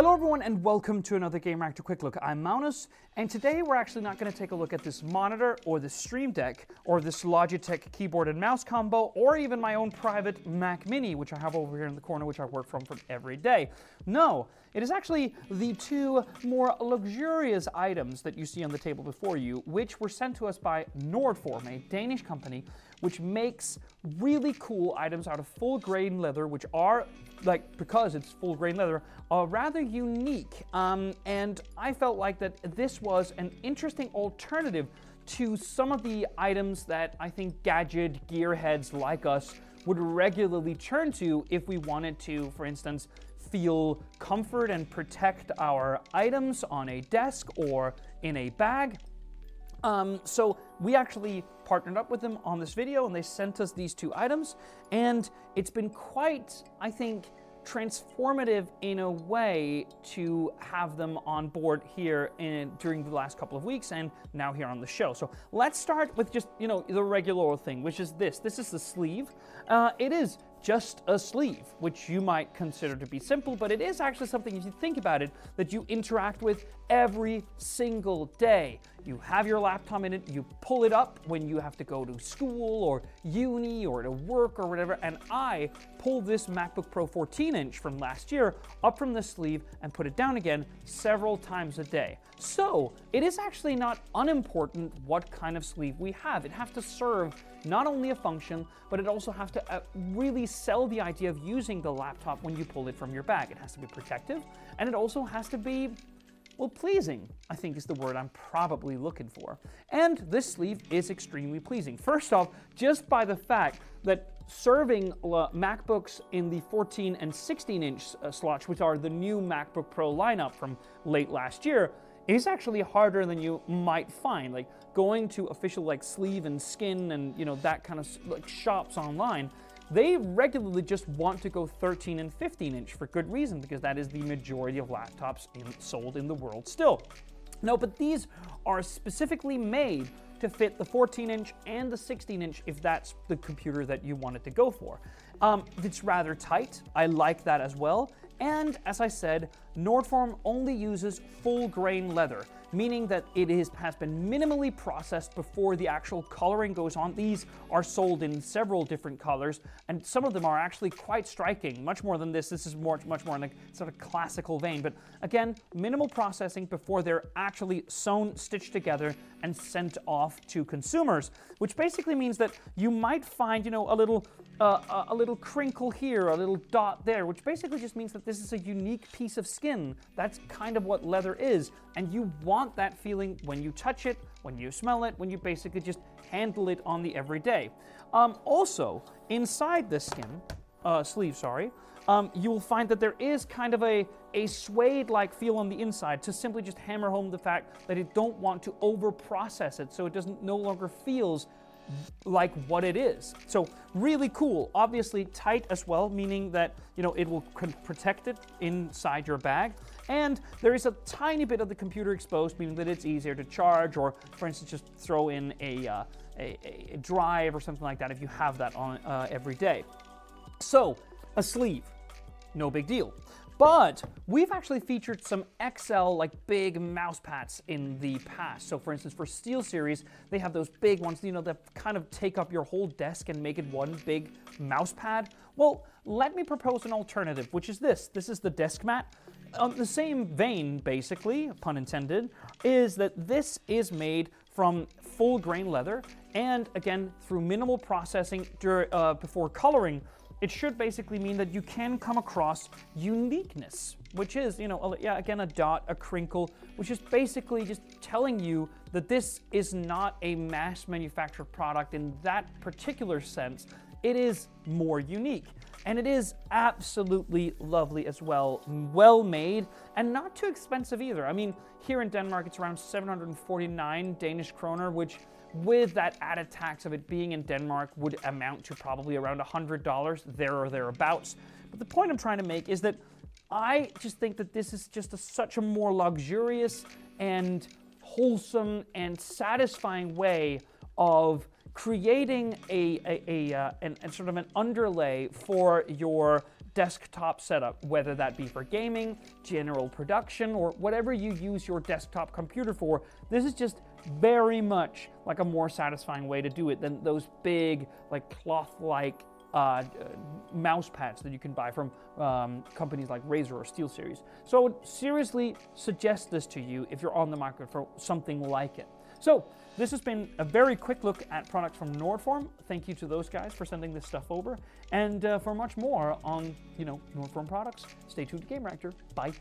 Hello everyone and welcome to another Gamereactor Quick Look. I'm Magnus and today we're actually not going to take a look at this monitor or the Stream Deck or this Logitech keyboard and mouse combo or even my own private Mac Mini which I have over here in the corner which I work from for every day. No, it is actually the two more luxurious items that you see on the table before you which were sent to us by Nordform, a Danish company which makes really cool items out of full grain leather, which are like because it's full grain leather, are rather unique. Um, and I felt like that this was an interesting alternative to some of the items that I think gadget gearheads like us would regularly turn to if we wanted to, for instance, feel comfort and protect our items on a desk or in a bag. Um, so we actually partnered up with them on this video and they sent us these two items and it's been quite, I think, transformative in a way to have them on board here in, during the last couple of weeks and now here on the show. So let's start with just, you know, the regular thing, which is this. This is the sleeve. Uh, it is just a sleeve, which you might consider to be simple, but it is actually something, if you think about it, that you interact with every single day. You have your laptop in it, you pull it up when you have to go to school or uni or to work or whatever, and I pull this MacBook Pro 14 inch from last year up from the sleeve and put it down again several times a day. So it is actually not unimportant what kind of sleeve we have. It has to serve not only a function, but it also has to uh, really sell the idea of using the laptop when you pull it from your bag. It has to be protective, and it also has to be well, pleasing, I think is the word I'm probably looking for. And this sleeve is extremely pleasing. First off, just by the fact that serving MacBooks in the 14 and 16 inch uh, slots, which are the new MacBook Pro lineup from late last year, is actually harder than you might find. Like going to official like sleeve and skin and you know that kind of like shops online they regularly just want to go 13 and 15 inch for good reason because that is the majority of laptops in, sold in the world still. No, but these are specifically made to fit the 14 inch and the 16 inch if that's the computer that you wanted to go for. Um, it's rather tight. I like that as well. And as I said, Nordform only uses full grain leather meaning that it is, has been minimally processed before the actual coloring goes on. These are sold in several different colors, and some of them are actually quite striking, much more than this. This is more, much more in a sort of classical vein. But again, minimal processing before they're actually sewn, stitched together, and sent off to consumers, which basically means that you might find, you know, a little uh, a little crinkle here, a little dot there, which basically just means that this is a unique piece of skin. That's kind of what leather is. And you want that feeling when you touch it, when you smell it, when you basically just handle it on the everyday. Um, also, inside the skin, uh, sleeve, sorry, um, you will find that there is kind of a, a suede-like feel on the inside to simply just hammer home the fact that you don't want to over-process it so it doesn't no longer feels like what it is. So really cool. Obviously tight as well, meaning that you know it will protect it inside your bag. And there is a tiny bit of the computer exposed, meaning that it's easier to charge, or for instance, just throw in a, uh, a, a, drive or something like that if you have that on uh, every day. So a sleeve, no big deal. But we've actually featured some XL, like big mouse pads in the past. So for instance, for SteelSeries, they have those big ones, you know, that kind of take up your whole desk and make it one big mouse pad. Well, let me propose an alternative, which is this. This is the desk mat. On the same vein, basically, pun intended, is that this is made from full grain leather and again through minimal processing uh, before coloring it should basically mean that you can come across uniqueness, which is, you know, yeah, again, a dot, a crinkle, which is basically just telling you that this is not a mass manufactured product in that particular sense. It is more unique. And it is absolutely lovely as well. Well made and not too expensive either. I mean, here in Denmark, it's around 749 Danish kroner, which with that added tax of it being in Denmark would amount to probably around $100 there or thereabouts. But the point I'm trying to make is that I just think that this is just a, such a more luxurious and wholesome and satisfying way of creating a, a, a uh, an, sort of an underlay for your desktop setup, whether that be for gaming, general production, or whatever you use your desktop computer for. This is just very much like a more satisfying way to do it than those big, like cloth-like uh, mouse pads that you can buy from um, companies like Razer or SteelSeries. So I would seriously suggest this to you if you're on the market for something like it. So this has been a very quick look at products from Nordform. Thank you to those guys for sending this stuff over. And uh, for much more on, you know, Nordform products, stay tuned to Gamereactor. Bye.